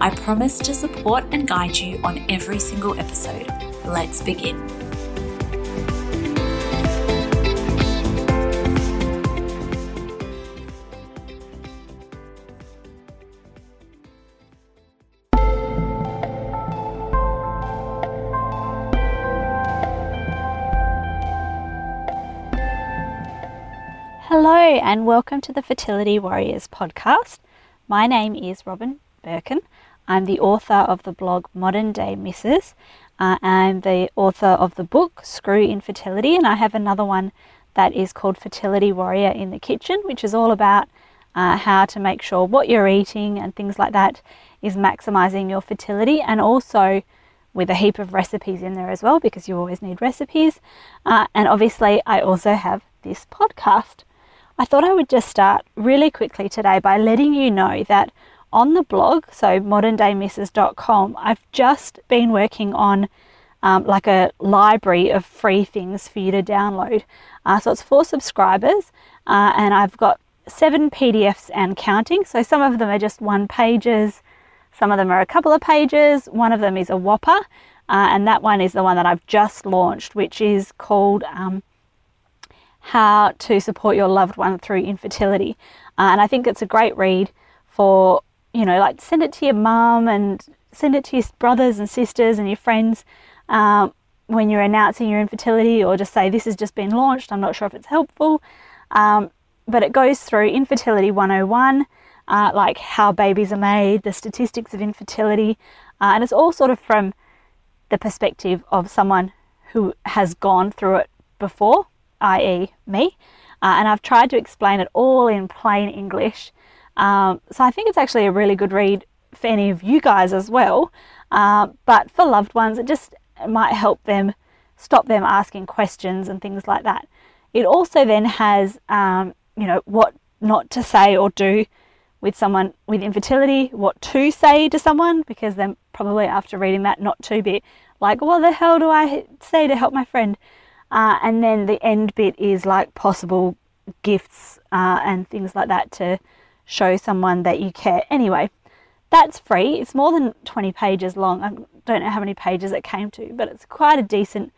I promise to support and guide you on every single episode. Let's begin. Hello, and welcome to the Fertility Warriors podcast. My name is Robyn Birkin. I'm the author of the blog Modern Day Mrs. Uh, I'm the author of the book Screw Infertility, and I have another one that is called Fertility Warrior in the Kitchen, which is all about uh, how to make sure what you're eating and things like that is maximizing your fertility, and also with a heap of recipes in there as well, because you always need recipes. Uh, and obviously, I also have this podcast. I thought I would just start really quickly today by letting you know that on the blog, so moderndaymrs.com, I've just been working on um, like a library of free things for you to download. Uh, so it's for subscribers, uh, and I've got seven PDFs and counting. So some of them are just one pages, some of them are a couple of pages, one of them is a whopper, uh, and that one is the one that I've just launched, which is called um, how to support your loved one through infertility. Uh, and I think it's a great read for, you know, like send it to your mum and send it to your brothers and sisters and your friends um, when you're announcing your infertility, or just say, This has just been launched. I'm not sure if it's helpful. Um, but it goes through Infertility 101, uh, like how babies are made, the statistics of infertility, uh, and it's all sort of from the perspective of someone who has gone through it before i.e., me. Uh, and I've tried to explain it all in plain English. Um, so I think it's actually a really good read for any of you guys as well. Uh, but for loved ones, it just might help them stop them asking questions and things like that. It also then has, um, you know, what not to say or do with someone with infertility, what to say to someone, because then probably after reading that, not to be like, what the hell do I say to help my friend? Uh, and then the end bit is like possible gifts uh, and things like that to show someone that you care. Anyway, that's free. It's more than 20 pages long. I don't know how many pages it came to, but it's quite a decent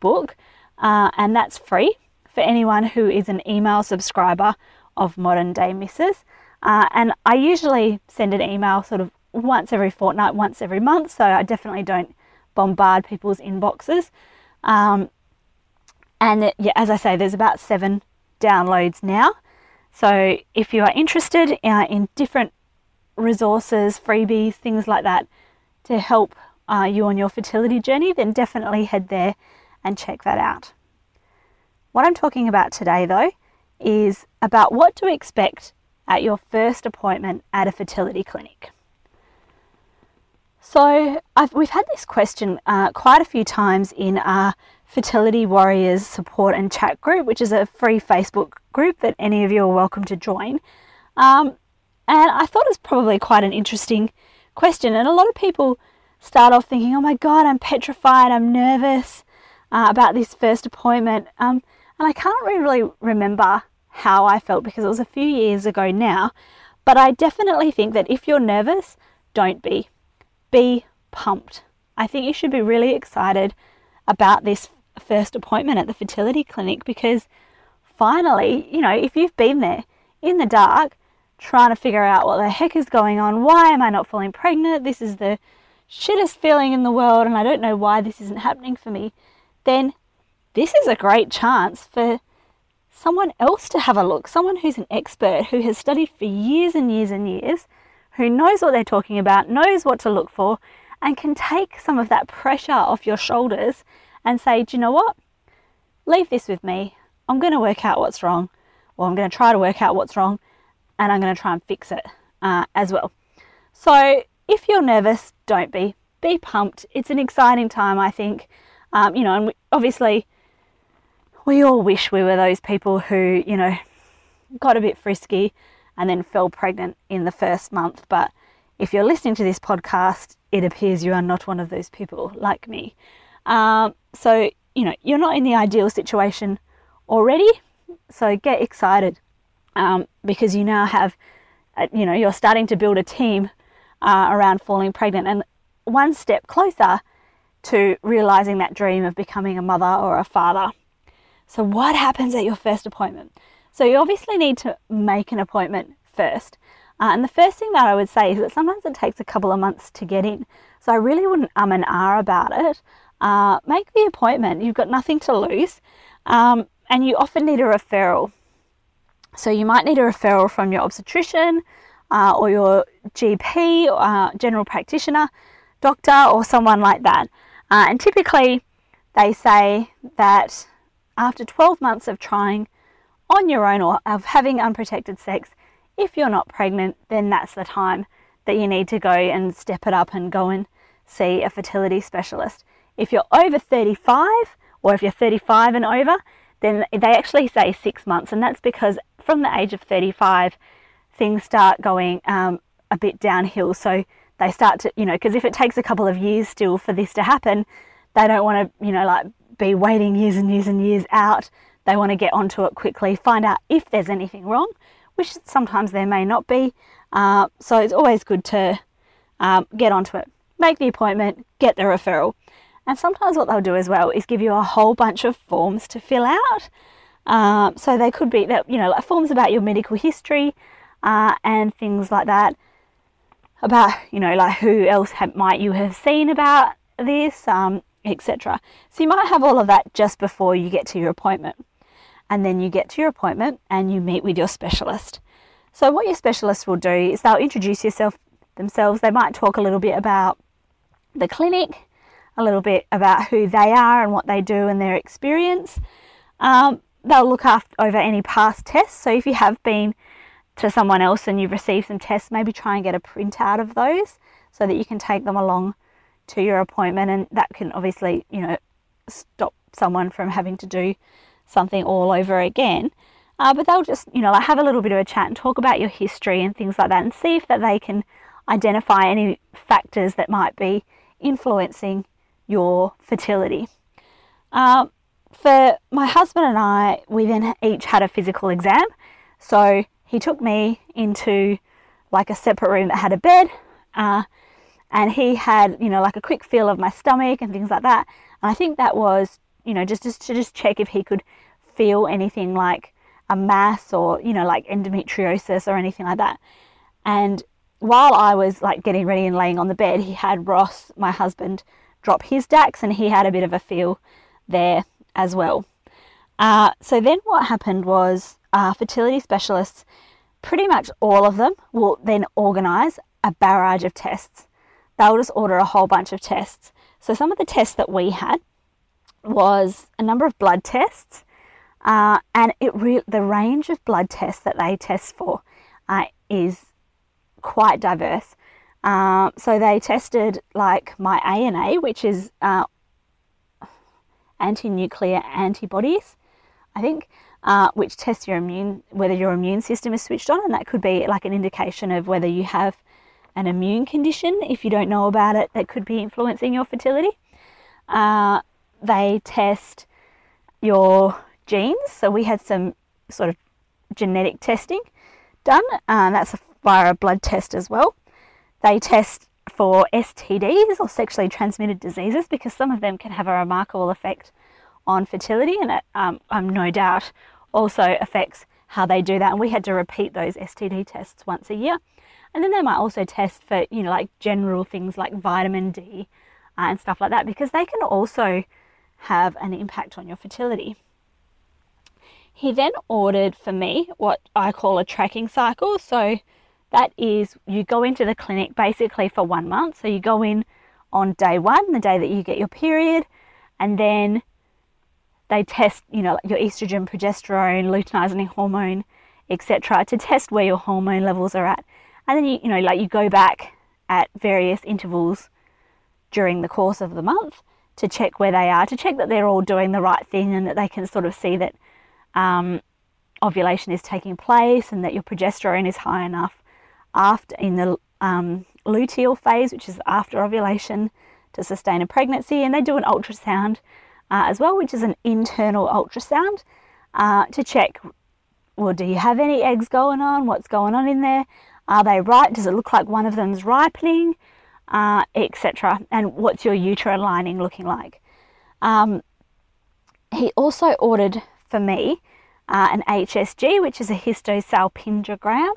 book. Uh, and that's free for anyone who is an email subscriber of Modern Day Mrs. Uh, and I usually send an email sort of once every fortnight, once every month, so I definitely don't bombard people's inboxes. Um, and it, yeah, as I say, there's about seven downloads now. So if you are interested uh, in different resources, freebies, things like that to help uh, you on your fertility journey, then definitely head there and check that out. What I'm talking about today, though, is about what to expect at your first appointment at a fertility clinic. So, I've, we've had this question uh, quite a few times in our Fertility Warriors support and chat group, which is a free Facebook group that any of you are welcome to join. Um, and I thought it was probably quite an interesting question. And a lot of people start off thinking, oh my God, I'm petrified, I'm nervous uh, about this first appointment. Um, and I can't really remember how I felt because it was a few years ago now. But I definitely think that if you're nervous, don't be. Be pumped. I think you should be really excited about this first appointment at the fertility clinic because finally, you know, if you've been there in the dark trying to figure out what the heck is going on, why am I not falling pregnant? This is the shittest feeling in the world and I don't know why this isn't happening for me, then this is a great chance for someone else to have a look, someone who's an expert, who has studied for years and years and years, who knows what they're talking about, knows what to look for, and can take some of that pressure off your shoulders and say, do you know what? Leave this with me. I'm going to work out what's wrong, or I'm going to try to work out what's wrong, and I'm going to try and fix it uh, as well. So if you're nervous, don't be. be pumped. It's an exciting time, I think. Um, you know, and we, obviously, we all wish we were those people who, you know, got a bit frisky and then fell pregnant in the first month. But if you're listening to this podcast, it appears you are not one of those people like me. Um, so, you know, you're not in the ideal situation already. So get excited um, because you now have, uh, you know, you're starting to build a team uh, around falling pregnant and one step closer to realizing that dream of becoming a mother or a father. So, what happens at your first appointment? So, you obviously need to make an appointment first. Uh, and the first thing that I would say is that sometimes it takes a couple of months to get in. So, I really wouldn't um and ah about it. Uh, make the appointment. You've got nothing to lose. Um, and you often need a referral. So, you might need a referral from your obstetrician uh, or your GP, uh, general practitioner, doctor, or someone like that. Uh, and typically, they say that after 12 months of trying on your own or of having unprotected sex, if you're not pregnant, then that's the time that you need to go and step it up and go and see a fertility specialist. If you're over 35 or if you're 35 and over, then they actually say six months, and that's because from the age of 35, things start going um, a bit downhill. So they start to, you know, because if it takes a couple of years still for this to happen, they don't want to, you know, like be waiting years and years and years out. They want to get onto it quickly, find out if there's anything wrong, which sometimes there may not be. Uh, so it's always good to um, get onto it, make the appointment, get the referral. And sometimes what they'll do as well is give you a whole bunch of forms to fill out. Um, so they could be you know like forms about your medical history uh, and things like that about you know like who else have, might you have seen about this um, etc so you might have all of that just before you get to your appointment. And then you get to your appointment and you meet with your specialist. So what your specialist will do is they'll introduce yourself themselves. They might talk a little bit about the clinic a little bit about who they are and what they do and their experience. Um, they'll look after over any past tests. So if you have been to someone else and you've received some tests, maybe try and get a printout of those so that you can take them along to your appointment. And that can obviously, you know, stop someone from having to do something all over again. Uh, but they'll just, you know, like have a little bit of a chat and talk about your history and things like that and see if that they can identify any factors that might be influencing your fertility. Um, for my husband and I, we then each had a physical exam. So he took me into like a separate room that had a bed uh, and he had you know like a quick feel of my stomach and things like that and i think that was you know just, just to just check if he could feel anything like a mass or you know like endometriosis or anything like that and while i was like getting ready and laying on the bed he had ross my husband drop his dax and he had a bit of a feel there as well uh, so then what happened was uh, fertility specialists, pretty much all of them, will then organise a barrage of tests. They'll just order a whole bunch of tests. So some of the tests that we had was a number of blood tests, uh, and it re- the range of blood tests that they test for uh, is quite diverse. Uh, so they tested like my ANA, which is uh, anti-nuclear antibodies. I think, uh, which tests your immune, whether your immune system is switched on, and that could be like an indication of whether you have an immune condition. If you don't know about it, that could be influencing your fertility. Uh, they test your genes, so we had some sort of genetic testing done, and that's via a blood test as well. They test for STDs or sexually transmitted diseases because some of them can have a remarkable effect on fertility, and it, um, um, no doubt also affects how they do that. And we had to repeat those STD tests once a year. And then they might also test for, you know, like general things like vitamin D uh, and stuff like that, because they can also have an impact on your fertility. He then ordered for me what I call a tracking cycle. So that is you go into the clinic basically for one month. So you go in on day one, the day that you get your period, and then they test, you know, your estrogen, progesterone, luteinizing hormone, etc., to test where your hormone levels are at. And then you, you know, like you go back at various intervals during the course of the month to check where they are, to check that they're all doing the right thing and that they can sort of see that um, ovulation is taking place and that your progesterone is high enough after in the um, luteal phase, which is after ovulation, to sustain a pregnancy. And they do an ultrasound uh, as well, which is an internal ultrasound uh, to check well, do you have any eggs going on? What's going on in there? Are they ripe? Does it look like one of them's ripening? Uh, Etc. And what's your uterine lining looking like? Um, he also ordered for me uh, an HSG, which is a histosalpingogram,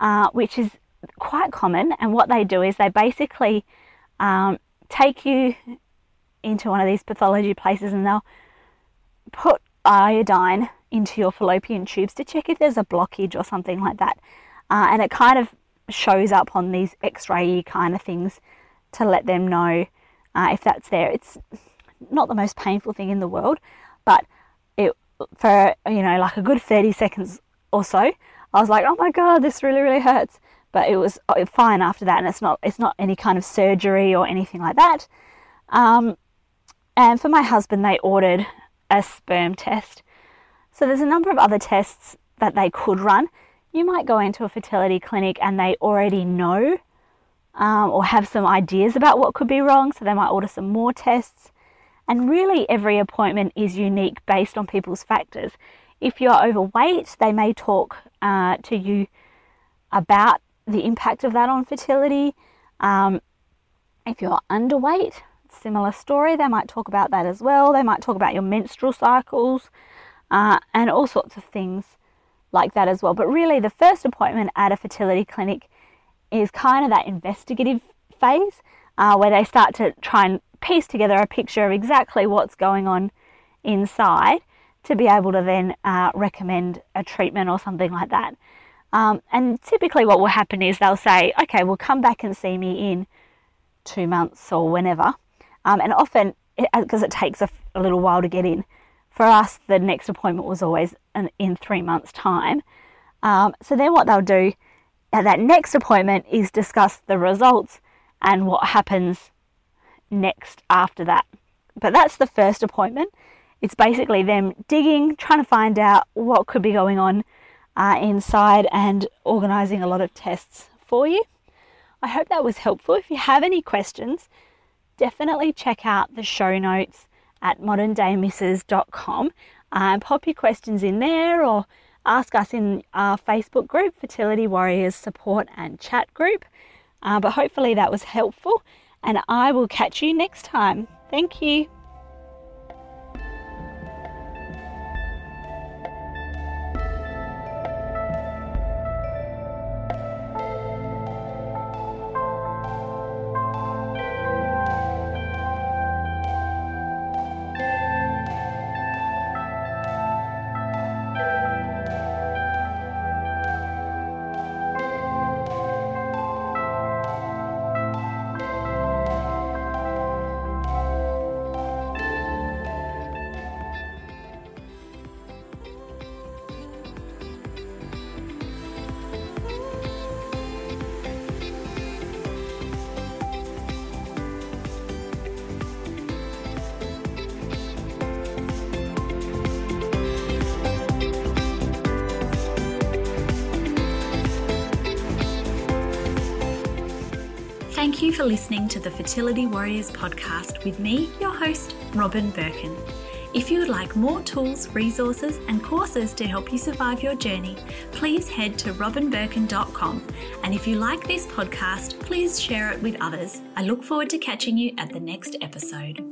uh, which is quite common. And what they do is they basically um, take you into one of these pathology places and they'll put iodine into your fallopian tubes to check if there's a blockage or something like that. Uh, and it kind of shows up on these x-ray kind of things to let them know uh, if that's there. It's not the most painful thing in the world, but it for you know like a good 30 seconds or so, I was like, oh my god, this really really hurts. But it was uh, fine after that, and it's not it's not any kind of surgery or anything like that. Um, and for my husband, they ordered a sperm test. So there's a number of other tests that they could run. You might go into a fertility clinic and they already know um, or have some ideas about what could be wrong, so they might order some more tests. And really, every appointment is unique based on people's factors. If you're overweight, they may talk uh, to you about the impact of that on fertility. Um, if you're underweight, similar story. They might talk about that as well. They might talk about your menstrual cycles uh, and all sorts of things like that as well. But really, the first appointment at a fertility clinic is kind of that investigative phase uh, where they start to try and piece together a picture of exactly what's going on inside to be able to then uh, recommend a treatment or something like that. Um, and typically, what will happen is they'll say, okay, well, come back and see me in two months or whenever. Um, and often, because it, it, takes a, a, little while to get in, for us, the next appointment was always an, in three months' time. Um, so then, what they'll do at that next appointment is discuss the results and what happens next after that. But that's the first appointment. It's basically them digging, trying to find out what could be going on uh, inside and organizing a lot of tests for you. I hope that was helpful. If you have any questions, definitely check out the show notes at moderndaymrs.com and pop your questions in there or ask us in our Facebook group, Fertility Warriors Support and Chat Group. Uh, but hopefully that was helpful, and I will catch you next time. Thank you. Thank you for listening to the Fertility Warriors podcast with me, your host, Robyn Birkin. If you would like more tools, resources, and courses to help you survive your journey, please head to robynbirkin.com. And if you like this podcast, please share it with others. I look forward to catching you at the next episode.